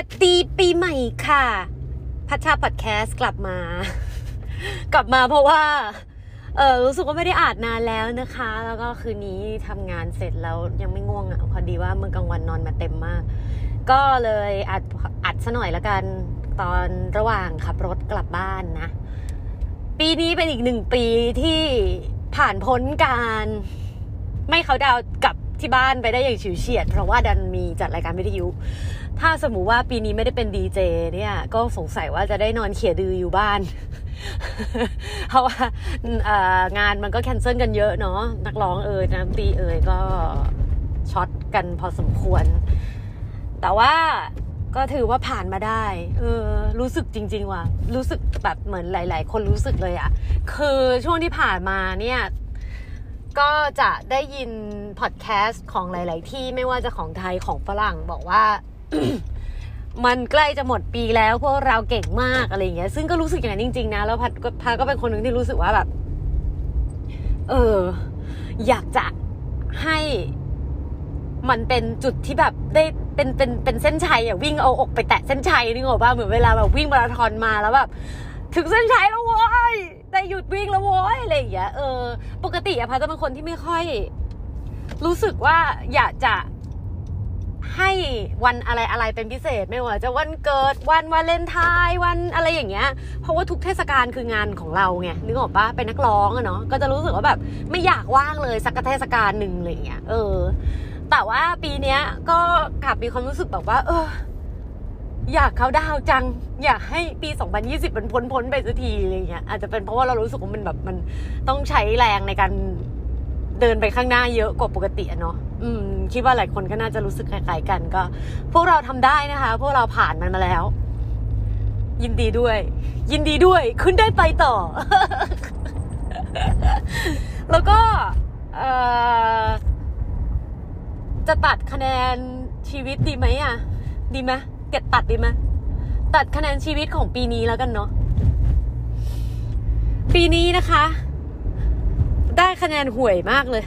วัสดีปีใหม่ค่ะ พัชชาพอดแคสต์กลับมา กลับมาเพราะว่า เออรู้สึกว่าไม่ได้อ่านนานแล้วนะคะ แล้วก็คืนนี้ทำงานเสร็จแล้วยังไม่ง่วงอะพอดีว่าเมื่อกลางวันนอนมาเต็มมาก ก็เลยอัดอัดซะหน่อยละกันตอนระหว่างขับรถกลับบ้านนะ ปีนี้เป็นอีกหนึ่งปีที่ผ่านพ้นการ ไม่เขาดาวกลับที่บ้านไปได้อย่างฉิวเฉียด เพราะว่าดันมีจัดรายการวิทยุ ถ้าสมมุติว่าปีนี้ไม่ได้เป็นดีเจเนี่ย ก็สงสัยว่าจะได้นอนเขียดืออยู่บ้าน เพราะว่างานมันก็แคนเซิลกันเยอะเนาะนักร้องเอ่ยนักตีเอ่ยก็ช็อตกันพอสมควร แต่ว่าก็ถือว่าผ่านมาได้ เออ รู้สึกจริง ๆ ว่ารู้สึกแบบเหมือนหลาย ๆ คนรู้สึกเลยอะคือช่วงที่ผ่านมาเนี่ย ก็จะได้ยินพอดแคสต์ของหลาย ๆ ที่ไม่ว่าจะของไทยของฝรั่งบอกว่า มันใกล้จะหมดปีแล้วพวกเราเก่งมากอะไรอย่างเงี้ย ซึ่งก็รู้สึกอย่างนั้นจริง ๆ นะ แล้วพัดก็พัดก็เป็นคนหนึ่งที่รู้สึกว่าแบบ เออ อยากจะให้มันเป็นจุดที่แบบได้เป็นเป็นเป็นเส้นชัยอะวิ่งเอาอกไปแตะเส้นชัยนึกออกป่ะเหมือนเวลาแบบวิ่งมาราธอนมาแล้วแบบถึงเส้นชัยแล้วโว้ยได้หยุดวิ่งแล้วโว้ยอะไรอย่างเงี้ยเออ ปกติอะพัดจะเป็นคนที่ไม่ค่อย รู้สึกว่าอยากจะ ให้วันอะไรอะไรเป็นพิเศษไม่ว่าจะวันเกิดวันวาเลนไทน์วันอะไรอย่างเงี้ย เพราะว่าทุกเทศกาลคืองานของเราไงนึกออกปะเป็นนักร้องอะเนาะก็จะรู้สึกว่าแบบไม่อยากว่างเลยสักเทศกาลหนึ่งอะไรเงี้ยเออ แต่ว่าปีเนี้ยก็กลับมีความรู้สึกแบบว่า เออ อยากเขาดาวจัง อยากให้ปี 2020 มันพ้นพ้นไปสักทีอะไรเงี้ยอาจจะเป็นเพราะว่าเรารู้สึกว่ามันแบบมันต้องใช้แรงในการเดินไปข้างหน้าเยอะกว่าปกติอะเนาะ อืมคิดว่าหลายคนก็น่าจะรู้สึกคล้ายๆกันก็ พวกเราทำได้นะคะ พวกเราผ่านมันมาแล้ว ยินดีด้วย ยินดีด้วยคุณได้ไปต่อ แล้วก็จะตัดคะแนนชีวิตดีไหมอะ ดีไหมเก็บตัดดีไหมตัดคะแนนชีวิตของปีนี้แล้วกันเนาะปีนี้นะคะ ได้คะแนนห่วยมากเลย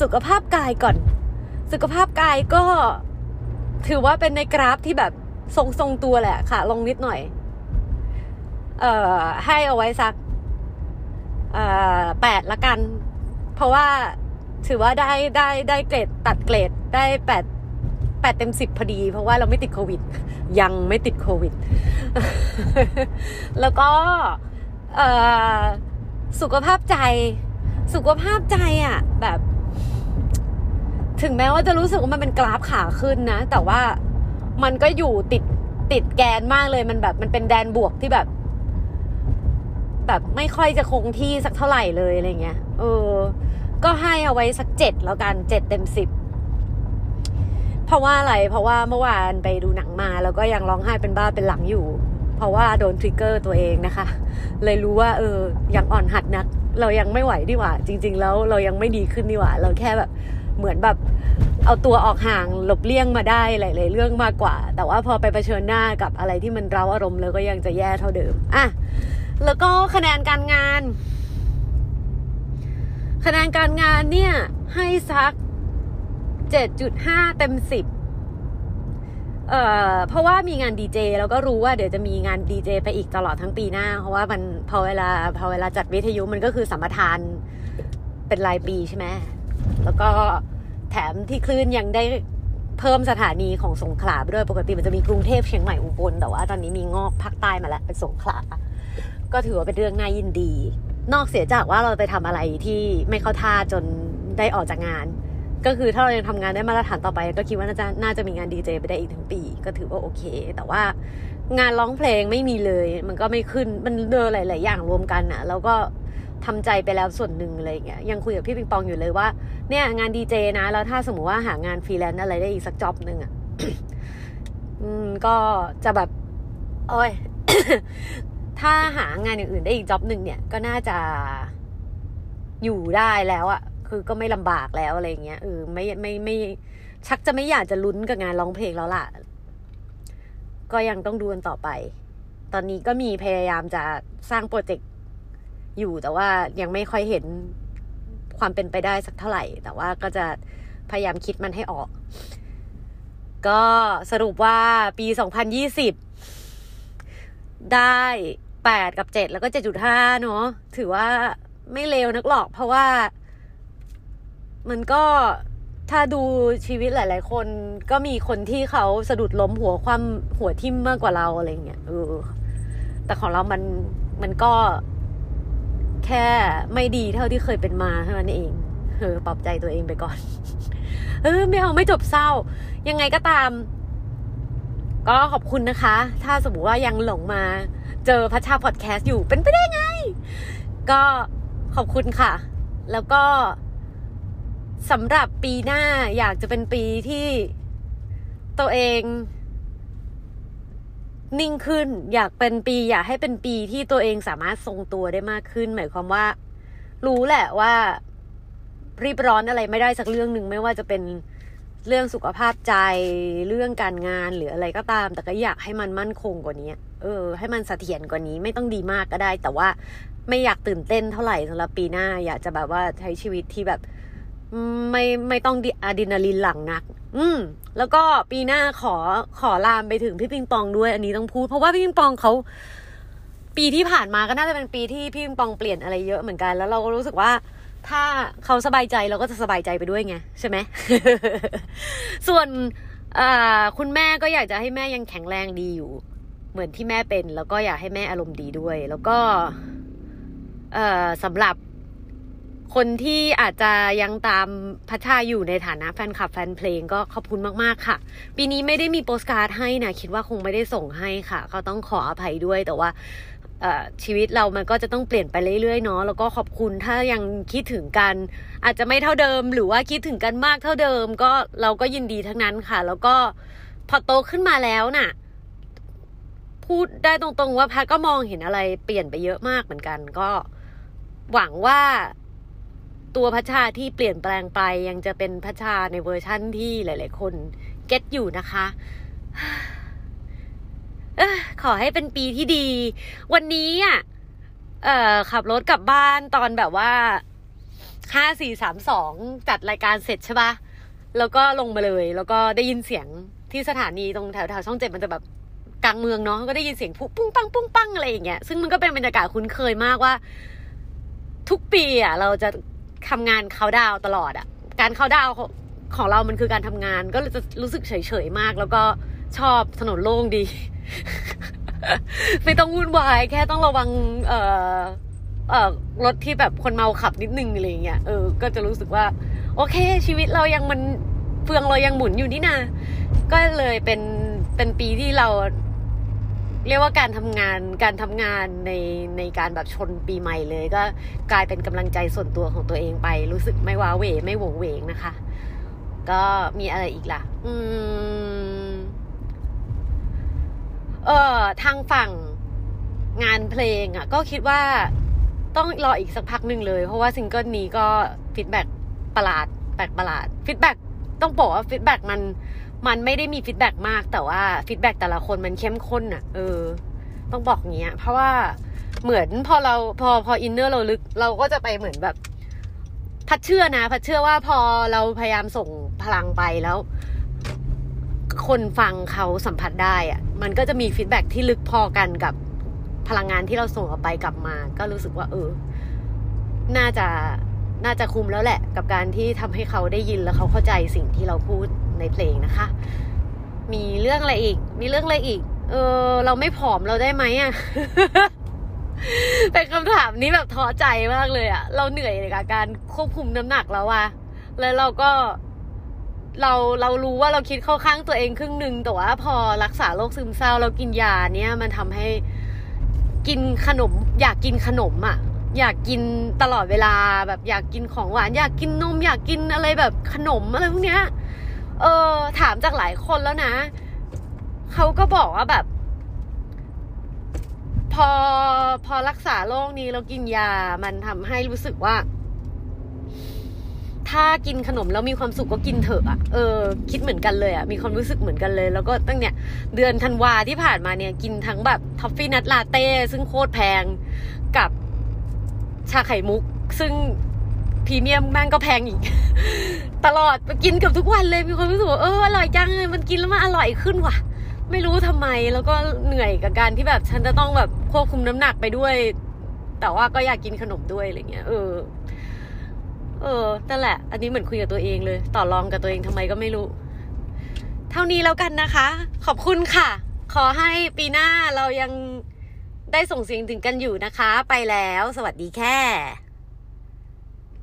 สุขภาพกายก่อน สุขภาพกายก็ถือว่าเป็นในกราฟที่แบบทรงทรงตัวแหละค่ะ ลงนิดหน่อย เอ่อ ให้เอาไว้สัก เอ่อแปดละกัน เพราะว่าถือว่าได้ได้ได้เกรดตัดเกรดได้แปดแปดเต็มสิบพอดี เพราะว่าเราไม่ติดโควิด ยังไม่ติดโควิด แล้วก็เอ่อสุขภาพใจ สุขภาพใจอะ่ะ แบบ ถึงแม้ว่าจะรู้สึกว่ามันเป็นกราฟขาขึ้นนะ แต่ว่ามันก็อยู่ติดติดแกนมากเลยมันแบบ มันเป็นแดนบวกที่แบบ แบบไม่ค่อยจะคงที่สักเท่าไหร่เลยอะไรเงี้ยเออ ก็ให้เอาไว้สักเจ็ดแล้วกันเจ็ดเต็มสิบเพราะว่าอะไร เพราะว่าเมื่อวานไปดูหนังมา แล้วก็ยังร้องไห้เป็นบ้าเป็นหลังอยู่ เพราะว่าโดนทริกเกอร์ตัวเองนะคะ เลยรู้ว่า เออยังอ่อนหัดนัก เรายังไม่ไหวดีกว่า จริง ๆ แล้วเรายังไม่ดีขึ้นดีกว่า เราแค่แบบ เหมือนแบบเอาตัวออกห่างหลบเลี่ยงมาได้หลาย ๆ เรื่องมากกว่า แต่ว่าพอไปเผชิญหน้ากับอะไรที่มันเร้าอารมณ์แล้วก็ยังจะแย่เท่าเดิมอะแล้วก็คะแนนการงาน คะแนนการงานเนี่ยให้สัก 7.5 เต็ม 10 เอ่อเพราะว่ามีงานดีเจแล้วก็รู้ว่าเดี๋ยวจะมีงานดีเจไปอีกตลอดทั้งปีหน้า เพราะว่ามันพอเวลาพอเวลาจัดวิทยุมันก็คือสัมปทานเป็นรายปีใช่ไหม แล้วก็แถมที่คลื่นยังได้เพิ่มสถานีของสงขลาไปด้วยปกติมันจะมีกรุงเทพเชียงใหม่อุบลแต่ว่าตอนนี้มีงอกภาคใต้มาแล้วเป็นสงขลาก็ถือว่าเป็นเรื่องน่ายินดี นอกเสียจากว่าเราไปทำอะไรที่ไม่เข้าท่าจนได้ออกจากงาน ก็คือถ้าเรายังทำงานได้มาตรฐานต่อไป ก็คิดว่าน่าจะน่าจะมีงานดีเจไปได้อีกทั้งปี ก็ถือว่าโอเค แต่ว่างานร้องเพลงไม่มีเลย มันก็ไม่ขึ้นมันเดินหลาย ๆ อย่างรวมกันอะแล้วก็ ทำใจไปแล้วส่วนหนึ่งอะไรอย่างเงี้ยยังคุยกับพี่ปิงปองอยู่เลยว่าเนี่ยงานดีเจนะแล้วถ้าสมมติว่าหางานฟรีแลนซ์อะไรได้อีกสัก job หนึ่งอะอืมก็จะแบบโอ้ยถ้าหางานอย่างอื่นได้อีกจ็อบหนึ่งเนี่ยก็น่าจะอยู่ได้แล้วอะคือก็ไม่ลำบากแล้วอะไรเงี้ยเออไม่ไม่ไม่ชักจะไม่อยากจะลุ้นกับงานร้องเพลงแล้วล่ะ ก็ยังต้องดูกันต่อไป ตอนนี้ก็มีพยายามจะสร้างโปรเจกต์ อยู่แต่ว่ายังไม่ค่อยเห็นความเป็นไปได้สักเท่าไหร่ แต่ว่าก็จะพยายามคิดมันให้ออก ก็สรุปว่าปี 2020 ได้แปดกับเจ็ดแล้วก็เจ็ดจุดห้าเนาะถือว่าไม่เลวนักหรอกเพราะว่า มันก็ถ้าดูชีวิตหลาย ๆ คนก็มีคนที่เขาสะดุดล้มหัวความหัวทิ่มมากกว่าเราอะไรเงี้ยเออแต่ของเรามันมันก็ แค่ไม่ดีเท่าที่เคยเป็นมาเท่านั้นเองเออปลอบใจตัวเองไปก่อน เออไม่เอาไม่จบเศร้า ยังไงก็ตาม ก็ขอบคุณนะคะ ถ้าสมมติว่ายังหลงมา เจอพัชชาพอดแคสต์อยู่เป็นไปได้ไง ก็ขอบคุณค่ะ แล้วก็สำหรับปีหน้าอยากจะเป็นปีที่ตัวเอง นิ่งขึ้น อยากเป็นปี อยากให้เป็นปีที่ตัวเองสามารถทรงตัวได้มากขึ้น หมายความว่า รู้แหละว่ารีบร้อนอะไรไม่ได้สักเรื่องหนึ่งไม่ว่าจะเป็นเรื่องสุขภาพใจเรื่องการงานหรืออะไรก็ตาม แต่ก็อยากให้มันมั่นคงกว่านี้เออ ให้มันเสถียรกว่านี้ไม่ต้องดีมากก็ได้ แต่ว่าไม่อยากตื่นเต้นเท่าไหร่สำหรับปีหน้า อยากจะแบบว่าใช้ชีวิตที่แบบ ไม่ไม่ต้องอะดรีนาลีนหลังนัก อืม แล้วก็ปีหน้าขอขอลามไปถึงพี่ปิงปองด้วย อันนี้ต้องพูด เพราะว่าพี่ปิงปองเขาปีที่ผ่านมาก็น่าจะเป็นปีที่พี่ปิงปองเปลี่ยนอะไรเยอะเหมือนกัน แล้วเราก็รู้สึกว่า ถ้าเขาสบายใจเราก็จะสบายใจไปด้วยไงใช่ไหมส่วนคุณแม่ก็อยากจะให้แม่ยังแข็งแรงดีอยู่ เหมือนที่แม่เป็น แล้วก็อยากให้แม่อารมณ์ดีด้วย แล้วก็สำหรับ คนที่อาจจะยังตามพัชชาอยู่ในฐานะแฟนคลับแฟนเพลงก็ขอบคุณมากๆค่ะ ปีนี้ไม่ได้มีโปสการ์ดให้นะ คิดว่าคงไม่ได้ส่งให้ค่ะ ก็ต้องขออภัยด้วยแต่ว่าชีวิตเรามันก็จะต้องเปลี่ยนไปเรื่อยๆเนาะแล้วก็ขอบคุณถ้ายังคิดถึงกัน อาจจะไม่เท่าเดิม หรือว่าคิดถึงกันมากเท่าเดิม ก็เราก็ยินดีทั้งนั้นค่ะ แล้วก็พอโตขึ้นมาแล้วน่ะ พูดได้ตรงๆว่าพัดก็มองเห็นอะไรเปลี่ยนไปเยอะมากเหมือนกัน ก็หวังว่า ตัวพัชชาที่เปลี่ยนแปลงไปยังจะเป็นพัชชาในเวอร์ชั่นที่หลาย ๆ คนเก็ตอยู่นะคะอขอให้เป็นปีที่ดี วันนี้อะเอ่อขับรถกลับบ้านตอนแบบว่าห้าสี่สามสองจัดรายการเสร็จใช่ปะแล้วก็ลงมาเลย แล้วก็ได้ยินเสียงที่สถานีตรงแถวแถวช่องเจ็ดมันจะแบบกลางเมืองเนาะก็ได้ยินเสียงปุ้งปังปุ้งปังอะไรอย่างเงี้ยซึ่งมันก็เป็นบรรยากาศคุ้นเคยมากว่า ทุกปีอะ เราจะ ทำงานเขาดาวตลอดอะการเขาดาวของเรามันคือการทำงาน ก็จะรู้สึกเฉยๆมาก แล้วก็ชอบถนนโล่งดี ไม่ต้องวุ่นวาย แค่ต้องระวัง เอ่อเอ่อรถที่แบบคนเมาขับนิดนึงอะไรเงี้ยเออก็จะรู้สึกว่า โอเค ชีวิตเรายังมันเฟืองเรายังหมุนอยู่นี่นาก็เลยเป็นเป็นปีที่เรา เรียกว่าการทำงานการทำงานในในการแบบชนปีใหม่เลย ก็กลายเป็นกำลังใจส่วนตัวของตัวเองไป รู้สึกไม่ว้าเหวไม่หวงเหวงนะคะ ก็มีอะไรอีกล่ะ อืม เออทางฝั่งงานเพลงอะ่ะ ก็คิดว่าต้องรออีกสักพักหนึ่งเลย เพราะว่าซิงเกิลนี้ก็feedback ประหลาดแปลกประหลาด feedback ต้องบอกว่า feedback มัน มันไม่ได้มี feedback มาก แต่ว่า feedback แต่ละคนมันเข้มข้นอะ่ะ เออ ต้องบอกเงี้ย เพราะว่าเหมือนพอเราพอพอ inner เราลึก เราก็จะไปเหมือนแบบ พัดเชื่อนะ พัดเชื่อว่าพอเราพยายามส่งพลังไปแล้ว คนฟังเขาสัมผัสได้อะมันก็จะมี feedback ที่ลึกพอกันกับพลังงานที่เราส่งออกไปกลับมา ก็รู้สึกว่า เออ น่าจะ น่าจะคุมแล้วแหละ กับการที่ทำให้เขาได้ยินแล้วเขาเข้าใจสิ่งที่เราพูดในเพลงนะคะ มีเรื่องอะไรอีก มีเรื่องอะไรอีก เออ เราไม่ผอมเราได้ไหมอะเป็นคำถามนี้แบบท้อใจมากเลยอะเราเหนื่อยในการควบคุมน้ำหนักแล้วอะแล้วเราก็เราเรารู้ว่าเราคิดเข้าข้างตัวเองครึ่งหนึ่งแต่ว่าพอรักษาโรคซึมเศร้าเรากินยาเนี้ยมันทำให้กินขนมอยากกินขนมอะ่ะ อยากกินตลอดเวลาแบบอยากกินของหวาน อยากกินนม อยากกินอะไรแบบขนมอะไรพวกเนี้ย เออ ถามจากหลายคนแล้วนะเขาก็บอกว่าแบบ พอพอรักษาโรคนี้แล้วกินยามันทำให้รู้สึกว่า ถ้ากินขนมแล้วมีความสุขก็กินเถอะอะเออ คิดเหมือนกันเลยอะมีความรู้สึกเหมือนกันเลย แล้วก็ตั้งเนี่ย เดือนธันวาที่ผ่านมาเนี่ย กินทั้งแบบ toffee nut latte ซึ่งโคตรแพงกับ ชาไข่มุก ซึ่งพรีเมียมแม่งก็แพงอีก ตลอดกินเกือบทุกวันเลยมีความรู้สึกว่าเอออร่อยจังเลยมันกินแล้วมันอร่อยขึ้นว่ะ ไม่รู้ทำไมแล้วก็เหนื่อยกับการที่แบบฉันจะต้องแบบควบคุมน้ำหนักไปด้วย แต่ว่าก็อยากกินขนมด้วยอะไรเงี้ยเออ เออนั่นแหละ อันนี้เหมือนคุยกับตัวเองเลย ต่อรองกับตัวเองทำไมก็ไม่รู้ เท่านี้แล้วกันนะคะ ขอบคุณค่ะ ขอให้ปีหน้าเรายัง ได้ส่งเสียงถึงกันอยู่นะคะ ไปแล้ว สวัสดีแค่